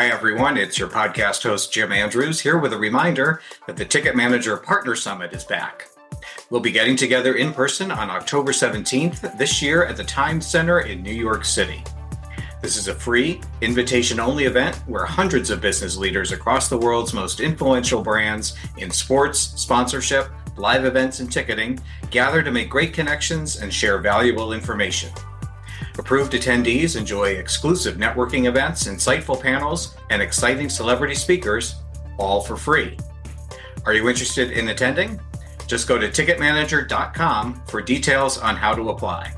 Hi, everyone. It's your podcast host, Jim Andrews, here with a reminder that the Ticket Manager Partner Summit is back. We'll be getting together in person on October 17th this year at the Times Center in New York City. This is a free, invitation only event where hundreds of business leaders across the world's most influential brands in sports, sponsorship, live events, and ticketing gather to make great connections and share valuable information. Approved attendees enjoy exclusive networking events, insightful panels, and exciting celebrity speakers, all for free. Are you interested in attending? Just go to ticketmanager.com for details on how to apply.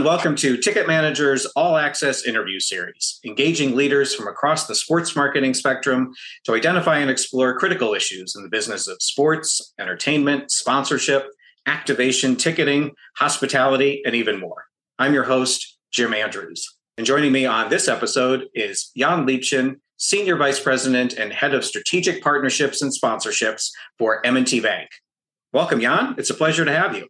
And welcome to Ticket Manager's All Access Interview Series, engaging leaders from across the sports marketing spectrum to identify and explore critical issues in the business of sports, entertainment, sponsorship, activation, ticketing, hospitality, and even more. I'm your host, Jim Andrews. And joining me on this episode is Jan Liebchen, Senior Vice President and Head of Strategic Partnerships and Sponsorships for M&T Bank. Welcome, Jan. It's a pleasure to have you.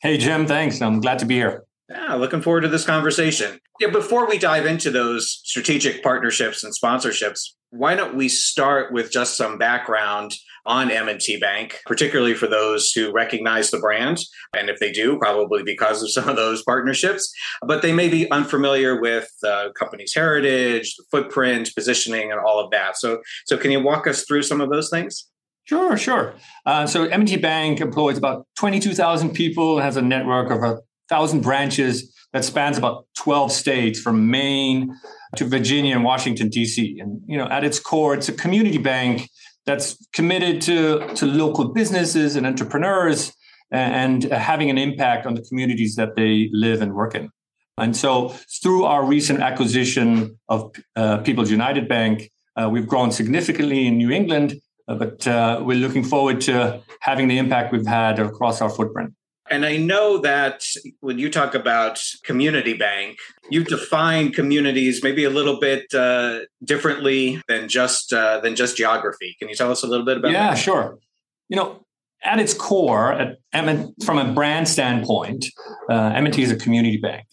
Hey, Jim. Thanks. I'm glad to be here. Yeah, looking forward to this conversation. Yeah, before we dive into those strategic partnerships and sponsorships, why don't we start with just some background on M&T Bank, particularly for those who recognize the brand, and if they do, probably because of some of those partnerships, but they may be unfamiliar with the company's heritage, footprint, positioning, and all of that. So, so can you walk us through some of those things? Sure, sure. Uh, so M&T Bank employs about 22,000 people, has a network of thousand branches that spans about 12 states from Maine to Virginia and Washington, D.C. And, you know, at its core, it's a community bank that's committed to, to local businesses and entrepreneurs and having an impact on the communities that they live and work in. And so through our recent acquisition of uh, People's United Bank, uh, we've grown significantly in New England, uh, but uh, we're looking forward to having the impact we've had across our footprint. And I know that when you talk about community bank, you define communities maybe a little bit uh, differently than just uh, than just geography. Can you tell us a little bit about yeah, that? Yeah, sure. You know, at its core, at M- from a brand standpoint, uh, M&T is a community bank.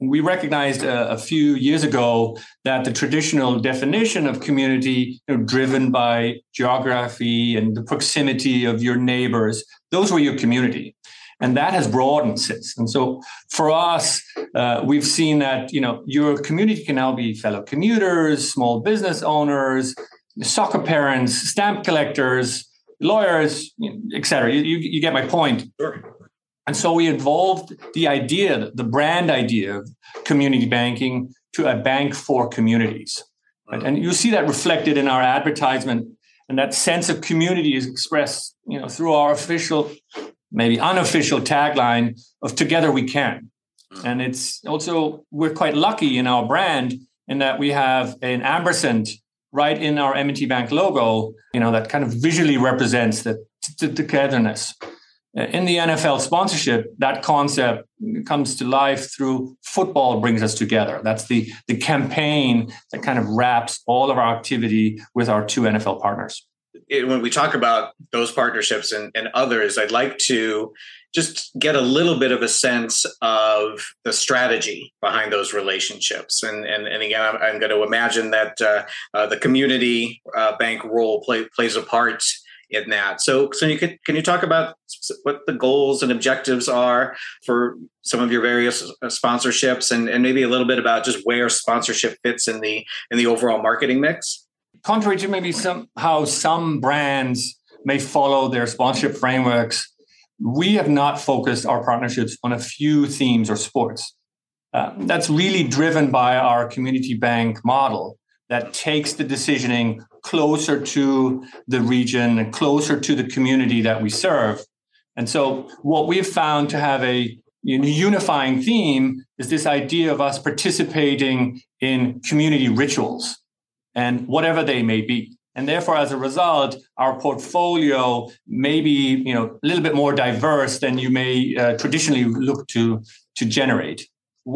We recognized uh, a few years ago that the traditional definition of community, you know, driven by geography and the proximity of your neighbors, those were your community and that has broadened since. And so for us, uh, we've seen that you know your community can now be fellow commuters, small business owners, soccer parents, stamp collectors, lawyers, etc. You, you, you, get my point. Sure. And so we evolved the idea, the brand idea of community banking to a bank for communities. Right? And you see that reflected in our advertisement and that sense of community is expressed you know through our official maybe unofficial tagline of together we can hmm. and it's also we're quite lucky in our brand in that we have an ampersand right in our M&T Bank logo, you know, that kind of visually represents the, the togetherness. Uh, in the NFL sponsorship, that concept comes to life through football brings us together. That's the, the campaign that kind of wraps all of our activity with our two NFL partners it, when we talk about those partnerships and, and others, I'd like to just get a little bit of a sense of the strategy behind those relationships. And and, and again, I'm, I'm going to imagine that uh, uh, the community uh, bank role play, plays a part in that. So, so you could, can you talk about what the goals and objectives are for some of your various uh, sponsorships, and, and maybe a little bit about just where sponsorship fits in the in the overall marketing mix? Contrary to maybe some how some brands may follow their sponsorship frameworks, we have not focused our partnerships on a few themes or sports. Uh, that's really driven by our community bank model that takes the decisioning closer to the region and closer to the community that we serve. And so, what we've found to have a unifying theme is this idea of us participating in community rituals and whatever they may be. and therefore as a result our portfolio may be you know a little bit more diverse than you may uh, traditionally look to to generate.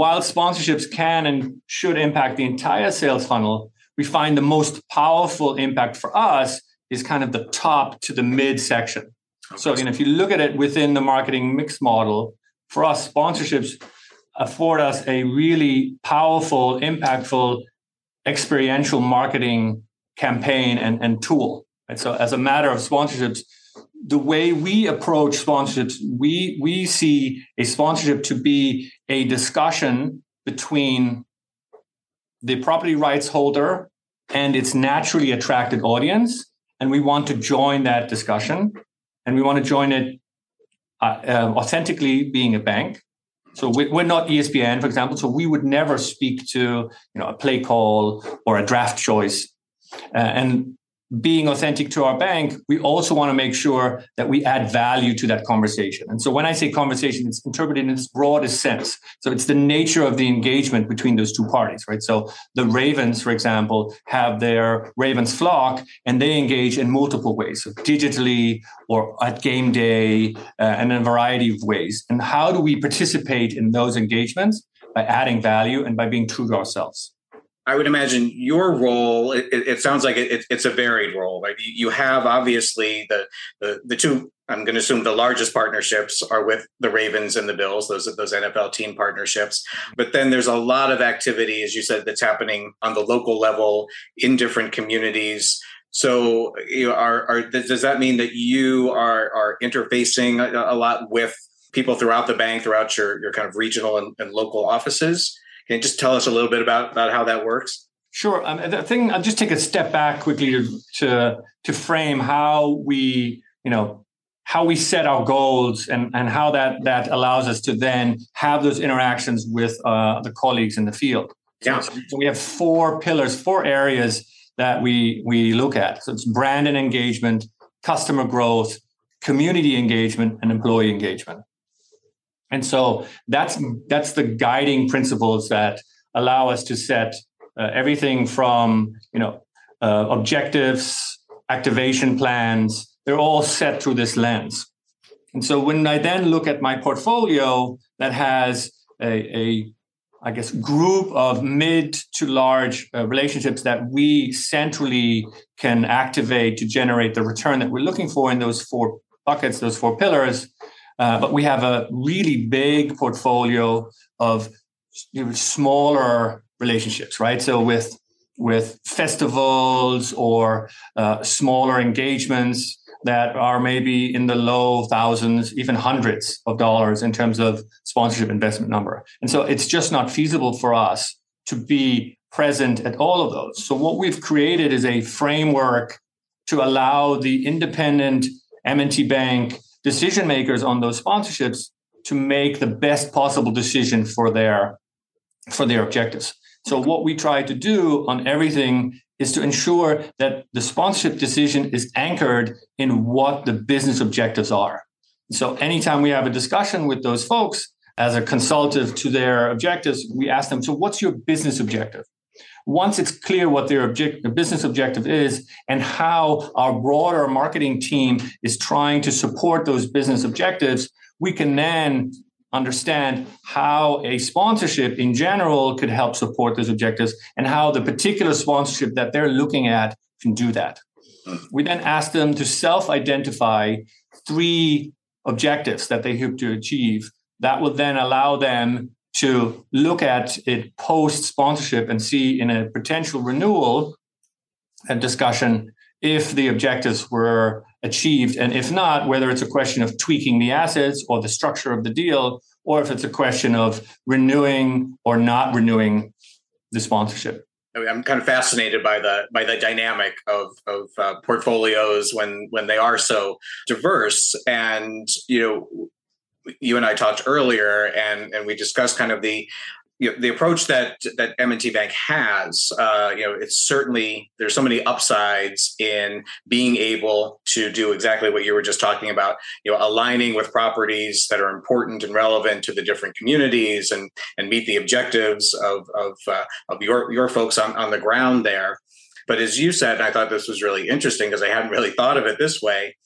While sponsorships can and should impact the entire sales funnel we find the most powerful impact for us is kind of the top to the mid section. So know if you look at it within the marketing mix model for us sponsorships afford us a really powerful impactful experiential marketing campaign and, and tool. And so as a matter of sponsorships, the way we approach sponsorships, we we see a sponsorship to be a discussion between the property rights holder and its naturally attracted audience. And we want to join that discussion. And we want to join it uh, uh, authentically being a bank. So we, are not ESPN, for example. So we would never speak to you know a play call or a draft choice uh, and being authentic to our bank, we also want to make sure that we add value to that conversation. And so when I say conversation, it's interpreted in its broadest sense. So it's the nature of the engagement between those two parties, right? So the Ravens, for example, have their Ravens flock and they engage in multiple ways, so digitally or at game day uh, and in a variety of ways. And how do we participate in those engagements? By adding value and by being true to ourselves. I would imagine your role. It, it sounds like it, it's a varied role. Right? You have obviously the, the the two. I'm going to assume the largest partnerships are with the Ravens and the Bills. Those those NFL team partnerships. But then there's a lot of activity, as you said, that's happening on the local level in different communities. So, you know, are, are does that mean that you are are interfacing a, a lot with people throughout the bank, throughout your your kind of regional and, and local offices? Can you just tell us a little bit about, about how that works? Sure. Um, the thing, I'll just take a step back quickly to, to, to frame how we, you know, how we set our goals and, and how that, that allows us to then have those interactions with uh, the colleagues in the field. Yeah. So, so we have four pillars, four areas that we, we look at. So it's brand and engagement, customer growth, community engagement, and employee engagement. And so that's that's the guiding principles that allow us to set uh, everything from you know uh, objectives, activation plans. They're all set through this lens. And so when I then look at my portfolio that has a, a I guess group of mid to large uh, relationships that we centrally can activate to generate the return that we're looking for in those four buckets, those four pillars. Uh, but we have a really big portfolio of you know, smaller relationships, right? So with with festivals or uh, smaller engagements that are maybe in the low thousands, even hundreds of dollars in terms of sponsorship investment number. And so it's just not feasible for us to be present at all of those. So what we've created is a framework to allow the independent M&T Bank decision makers on those sponsorships to make the best possible decision for their for their objectives. So what we try to do on everything is to ensure that the sponsorship decision is anchored in what the business objectives are. So anytime we have a discussion with those folks as a consultative to their objectives, we ask them, so what's your business objective? Once it's clear what their, object, their business objective is and how our broader marketing team is trying to support those business objectives, we can then understand how a sponsorship in general could help support those objectives and how the particular sponsorship that they're looking at can do that. Mm-hmm. We then ask them to self identify three objectives that they hope to achieve that will then allow them to look at it post sponsorship and see in a potential renewal a discussion if the objectives were achieved. And if not whether it's a question of tweaking the assets or the structure of the deal or if it's a question of renewing or not renewing the sponsorship. I'm kind of fascinated by the by the dynamic of of uh, portfolios when when they are so diverse, and you know you and I talked earlier, and and we discussed kind of the you know, the approach that that M&T Bank has, uh, you know, it's certainly there's so many upsides in being able to do exactly what you were just talking about. You know, aligning with properties that are important and relevant to the different communities, and and meet the objectives of of uh, of your your folks on on the ground there. But as you said, and I thought this was really interesting because I hadn't really thought of it this way.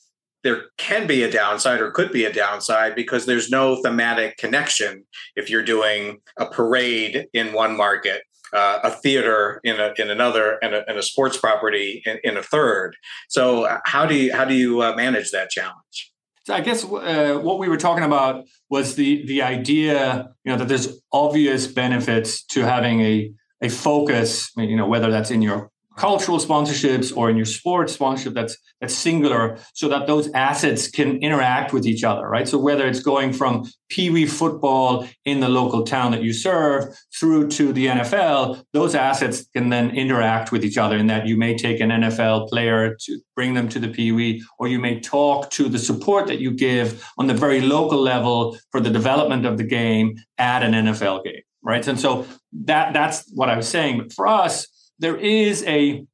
There can be a downside or could be a downside because there's no thematic connection if you're doing a parade in one market uh, a theater in a, in another and a, and a sports property in, in, a third. So uh, how do you how do you uh, manage that challenge? So I guess uh, what we were talking about was the the idea, you know, that there's obvious benefits to having a a focus, you know, whether that's in your cultural sponsorships or in your sports sponsorship that's that's singular so that those assets can interact with each other right? So whether it's going from pee wee football in the local town that you serve through to the NFL those assets can then interact with each other in that you may take an NFL player to bring them to the pee wee or you may talk to the support that you give on the very local level for the development of the game at an NFL game right? And so that that's what I was saying but for us there is a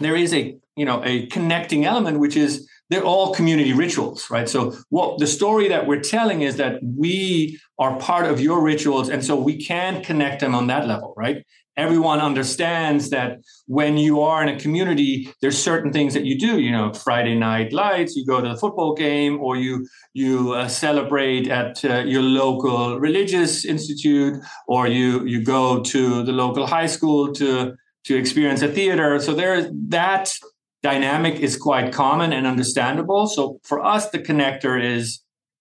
there is a you know a connecting element which is they're all community rituals right? So what the story that we're telling is that we are part of your rituals and so we can connect them on that level right? Everyone understands that when you are in a community there's certain things that you do you know friday night lights you go to the football game or you you uh, celebrate at uh, your local religious institute or you you go to the local high school to to experience a theater. So there, that dynamic is quite common and understandable. So for us, the connector is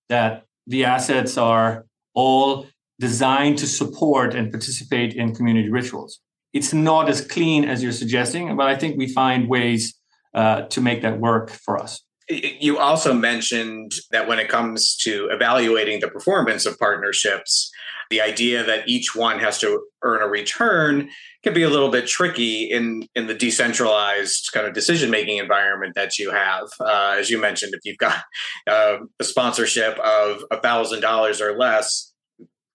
that the assets are all designed to support and participate in community rituals. It's not as clean as you're suggesting, but I think we find ways uh, to make that work for us. You also mentioned that when it comes to evaluating the performance of partnerships, the idea that each one has to earn a return can be a little bit tricky in in the decentralized kind of decision making environment that you have. Uh, as you mentioned, if you've got uh, a sponsorship of a thousand dollars or less,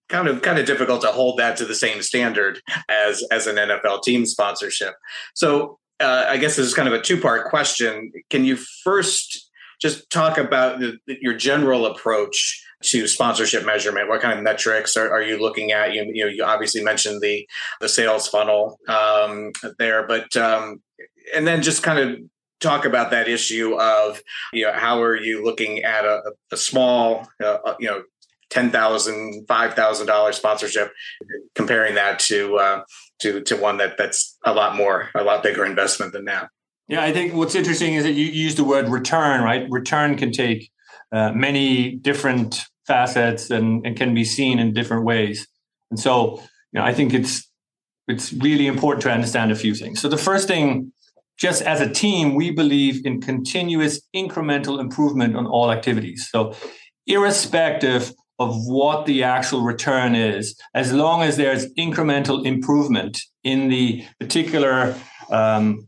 kind of kind of difficult to hold that to the same standard as as an NFL team sponsorship. So uh, I guess this is kind of a two part question. Can you first just talk about the, your general approach? to sponsorship measurement? What kind of metrics are, are you looking at? You, you know, you obviously mentioned the the sales funnel um, there, but um, and then just kind of talk about that issue of you know how are you looking at a, a small uh, uh you know ten thousand, five thousand dollar sponsorship, comparing that to uh, to to one that that's a lot more, a lot bigger investment than that. Yeah, I think what's interesting is that you use the word return, right? Return can take uh, many different facets and, and can be seen in different ways. And so, you know, I think it's it's really important to understand a few things. So the first thing, just as a team, we believe in continuous incremental improvement on all activities. So irrespective of what the actual return is, as long as there's incremental improvement in the particular um,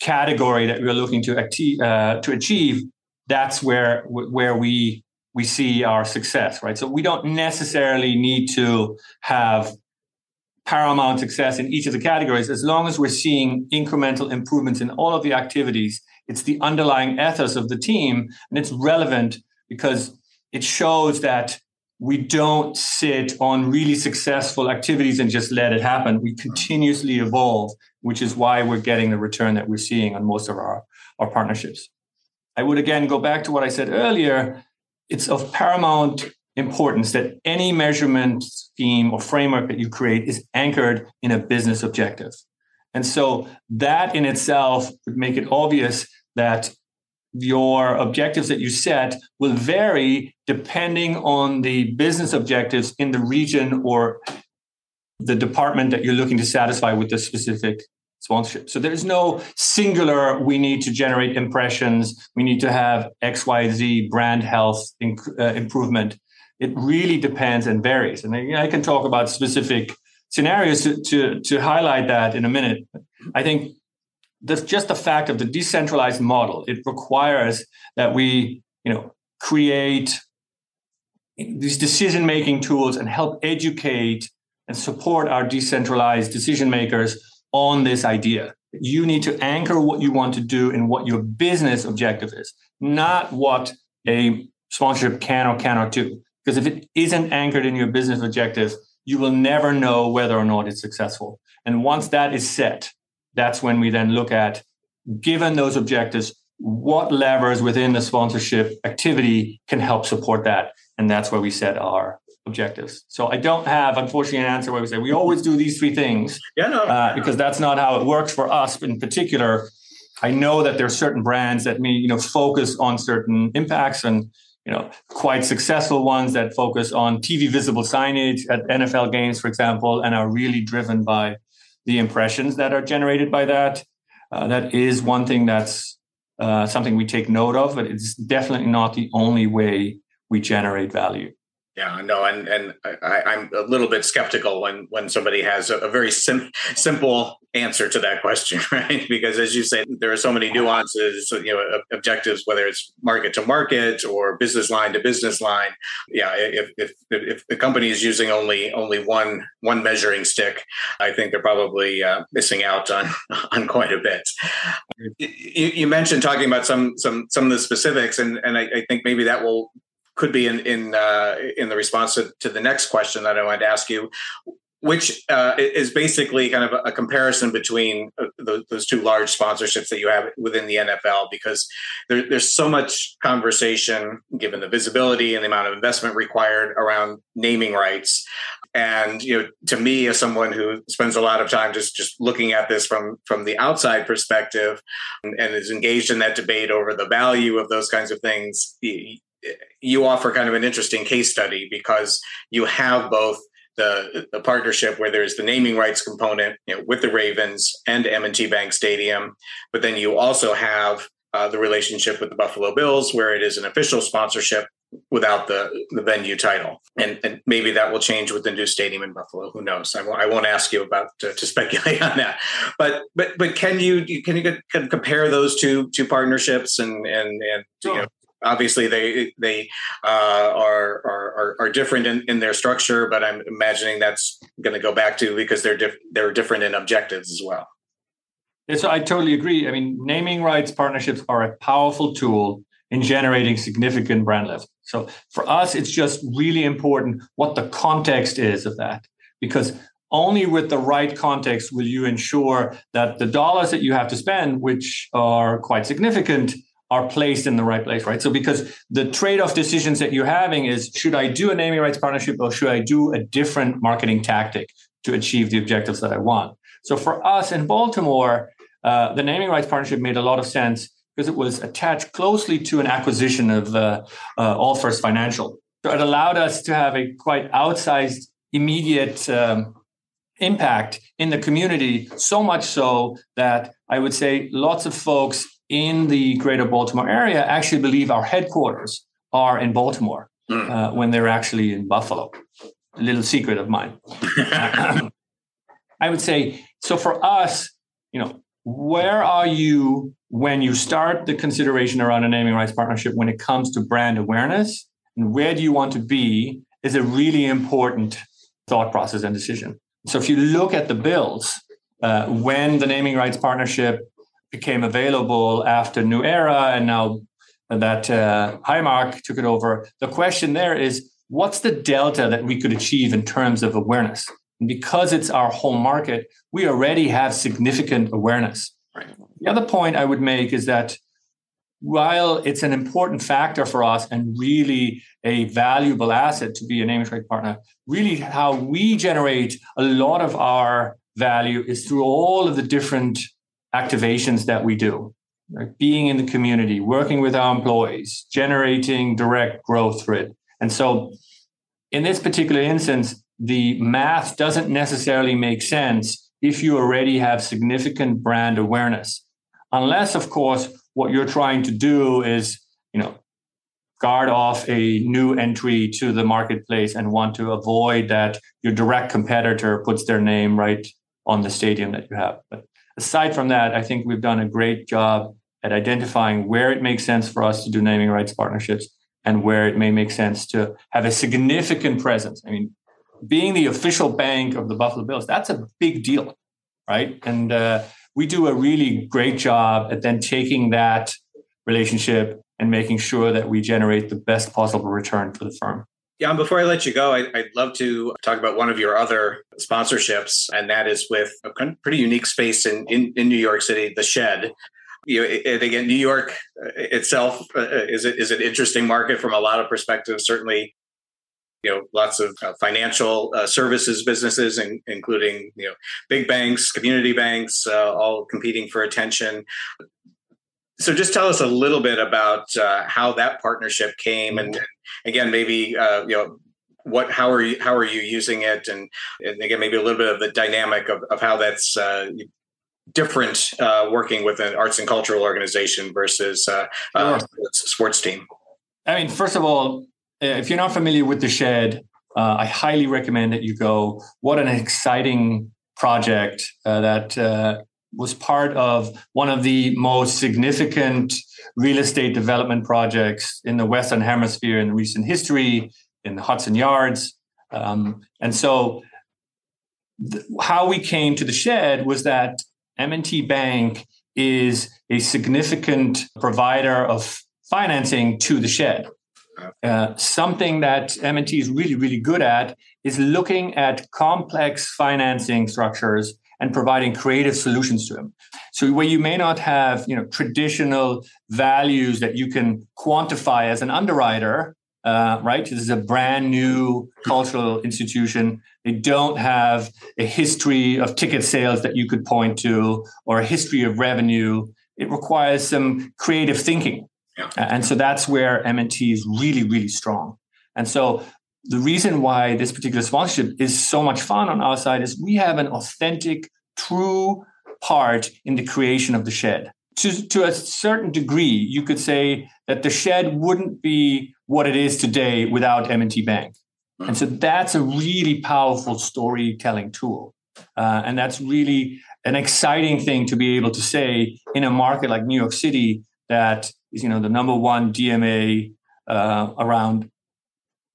category that we're looking to, uh, to achieve, that's where where we we see our success, right? So we don't necessarily need to have paramount success in each of the categories as long as we're seeing incremental improvements in all of the activities. It's the underlying ethos of the team, and it's relevant because it shows that we don't sit on really successful activities and just let it happen. We continuously evolve, which is why we're getting the return that we're seeing on most of our, our partnerships. I would again go back to what I said earlier. It's of paramount importance that any measurement scheme or framework that you create is anchored in a business objective. And so that in itself would make it obvious that your objectives that you set will vary depending on the business objectives in the region or the department that you're looking to satisfy with the specific sponsorship. So there's no singular, we need to generate impressions, we need to have XYZ brand health uh, improvement. It really depends and varies. And I, I can talk about specific scenarios to, to, to highlight that in a minute. I think that's just the fact of the decentralized model. It requires that we, you know, create these decision making tools and help educate and support our decentralized decision makers on this idea. You need to anchor what you want to do and what your business objective is, not what a sponsorship can or cannot do. Because if it isn't anchored in your business objective, you will never know whether or not it's successful. And once that is set, that's when we then look at, given those objectives, what levers within the sponsorship activity can help support that. And that's where we set our objectives. So I don't have, unfortunately, an answer where we say we always do these three things. Yeah, no, uh, because that's not how it works for us in particular. I know that there are certain brands that may, you know, focus on certain impacts and you know quite successful ones that focus on TV visible signage at NFL games, for example, and are really driven by the impressions that are generated by that. Uh, that is one thing that's uh, something we take note of, but it's definitely not the only way we generate value. Yeah, no, and and I, am a little bit skeptical when when somebody has a, a very sim- simple answer to that question, right? Because as you say, there are so many nuances, you know, objectives, whether it's market to market or business line to business line. Yeah, if if if the company is using only only one one measuring stick, I think they're probably uh, missing out on on quite a bit. You, you, mentioned talking about some some some of the specifics, and and I, I think maybe that will could be in in uh, in the response to, to, the next question that I wanted to ask you, which uh, is basically kind of a, comparison between uh, the, those two large sponsorships that you have within the NFL, because there, there's so much conversation, given the visibility and the amount of investment required around naming rights. And you know, to me, as someone who spends a lot of time just just looking at this from from the outside perspective, and, and is engaged in that debate over the value of those kinds of things, you offer kind of an interesting case study because you have both the, the partnership where there's the naming rights component you know, with the Ravens and M&T Bank Stadium, but then you also have uh, the relationship with the Buffalo Bills where it is an official sponsorship without the, the venue title. And, and maybe that will change with the new stadium in Buffalo. Who knows? I won't, I won't ask you about to, to, speculate on that. But but but can you can you compare those two two partnerships and and and you know, obviously they they uh, are, are are different in, in their structure, but I'm imagining that's going to go back to because they're diff- they're different in objectives as well. Yeah, so I totally agree. I mean, naming rights partnerships are a powerful tool in generating significant brand lift. So for us, it's just really important what the context is of that, because only with the right context will you ensure that the dollars that you have to spend, which are quite significant, are placed in the right place, right? So because the trade-off decisions that you're having is should I do a naming rights partnership or should I do a different marketing tactic to achieve the objectives that I want? So for us in Baltimore, uh, the naming rights partnership made a lot of sense because it was attached closely to an acquisition of uh, uh, Allfirst Financial. So it allowed us to have a quite outsized, immediate um, impact in the community, so much so that I would say lots of folks in the greater Baltimore area actually believe our headquarters are in Baltimore mm. uh, when they're actually in Buffalo. A little secret of mine. I would say so for us, you know, where are you when you start the consideration around a naming rights partnership when it comes to brand awareness and where do you want to be is a really important thought process and decision. So if you look at the bills, uh, when the naming rights partnership became available after New Era and now that uh, Highmark took it over. The question there is what's the delta that we could achieve in terms of awareness? And because it's our home market, we already have significant awareness. Right. The other point I would make is that while it's an important factor for us and really a valuable asset to be a naming rights partner, really how we generate a lot of our value is through all of the different activations that we do, like being in the community, working with our employees, generating direct growth through it. And so in this particular instance, the math doesn't necessarily make sense if you already have significant brand awareness. Unless, of course, what you're trying to do is, you know, guard off a new entry to the marketplace and want to avoid that your direct competitor puts their name right on the stadium that you have. But aside from that, I think we've done a great job at identifying where it makes sense for us to do naming rights partnerships and where it may make sense to have a significant presence. I mean, being the official bank of the Buffalo Bills, that's a big deal, right? And uh, we do a really great job at then taking that relationship and making sure that we generate the best possible return for the firm. Yeah, before I let you go, I, would love to talk about one of your other sponsorships, and that is with a pretty unique space in, in, in New York City, the Shed. You know, and again, New York uh, itself uh, is is an interesting market from a lot of perspectives. Certainly, you know, lots of uh, financial uh, services businesses, in, including you know, big banks, community banks, uh, all competing for attention. So, just tell us a little bit about uh, how that partnership came, and again, maybe uh, you know what how are you how are you using it, and, and again, maybe a little bit of the dynamic of, of how that's uh, different uh, working with an arts and cultural organization versus uh, uh, sports team. I mean, first of all, if you're not familiar with the shed, uh, I highly recommend that you go. What an exciting project uh, that uh, was part of one of the most significant real estate development projects in the Western Hemisphere in recent history, in the Hudson Yards. Um, and so, th- how we came to the shed was that M&T Bank is a significant provider of financing to the shed. Uh, something that M&T is really, really good at is looking at complex financing structures and providing creative solutions to them. So where you may not have, you know, traditional values that you can quantify as an underwriter, uh, right? This is a brand new cultural institution. They don't have a history of ticket sales that you could point to or a history of revenue. It requires some creative thinking. Yeah. And so that's where M&T is really, really strong. And so the reason why this particular sponsorship is so much fun on our side is we have an authentic, true part in the creation of the shed. To, to a certain degree, you could say that the shed wouldn't be what it is today without M&T Bank. And so that's a really powerful storytelling tool. Uh, and that's really an exciting thing to be able to say in a market like New York City that is, you know, the number one DMA uh, around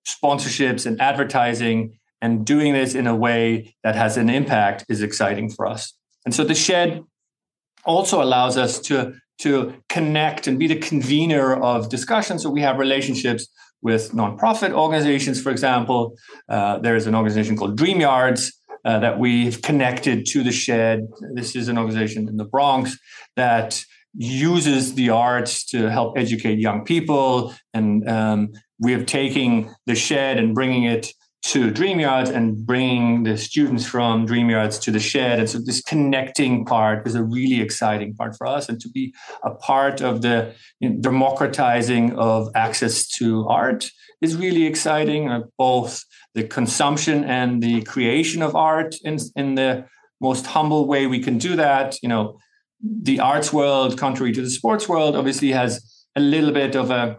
sponsorships and advertising and doing this in a way that has an impact is exciting for us. And so the shed also allows us to to connect and be the convener of discussions. So we have relationships with nonprofit organizations, for example. Uh, there is an organization called Dream Yards uh, that we've connected to the shed. This is an organization in the Bronx that uses the arts to help educate young people. And um, we are taking the shed and bringing it to DreamYards and bringing the students from DreamYards to the shed. And so this connecting part is a really exciting part for us. And to be a part of the you know, democratizing of access to art is really exciting, uh, both the consumption and the creation of art in, in the most humble way we can do that. You know, the arts world, contrary to the sports world, obviously has a little bit of a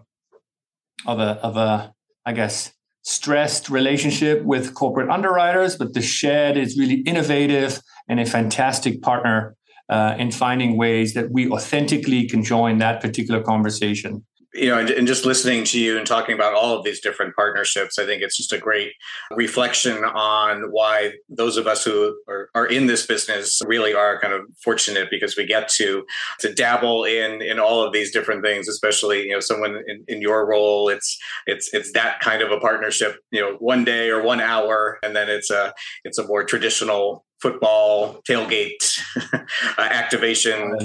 of a of a I guess stressed relationship with corporate underwriters, but the shed is really innovative and a fantastic partner uh, in finding ways that we authentically can join that particular conversation you know, and, and, just listening to you and talking about all of these different partnerships, I think it's just a great reflection on why those of us who are, are in this business really are kind of fortunate because we get to to dabble in in all of these different things. Especially, you know, someone in, in your role, it's it's it's that kind of a partnership. You know, one day or one hour, and then it's a it's a more traditional football tailgate activation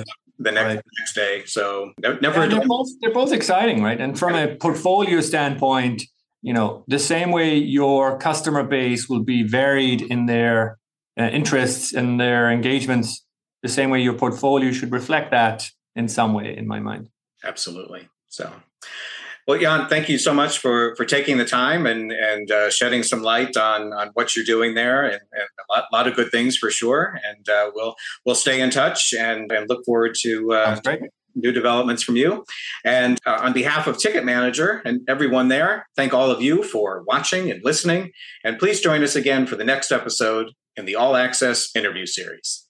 the next, right. next day. So never. They're, both, they're both exciting, right? And from a portfolio standpoint, you know, the same way your customer base will be varied in their uh, interests and their engagements, the same way your portfolio should reflect that in some way, in my mind. Absolutely. So. Well, Jan, thank you so much for for taking the time and and uh, shedding some light on on what you're doing there, and, and a lot, lot, of good things for sure. And uh, we'll we'll stay in touch and, and look forward to uh, new developments from you. And uh, on behalf of Ticket Manager and everyone there, thank all of you for watching and listening. And please join us again for the next episode in the All Access interview series.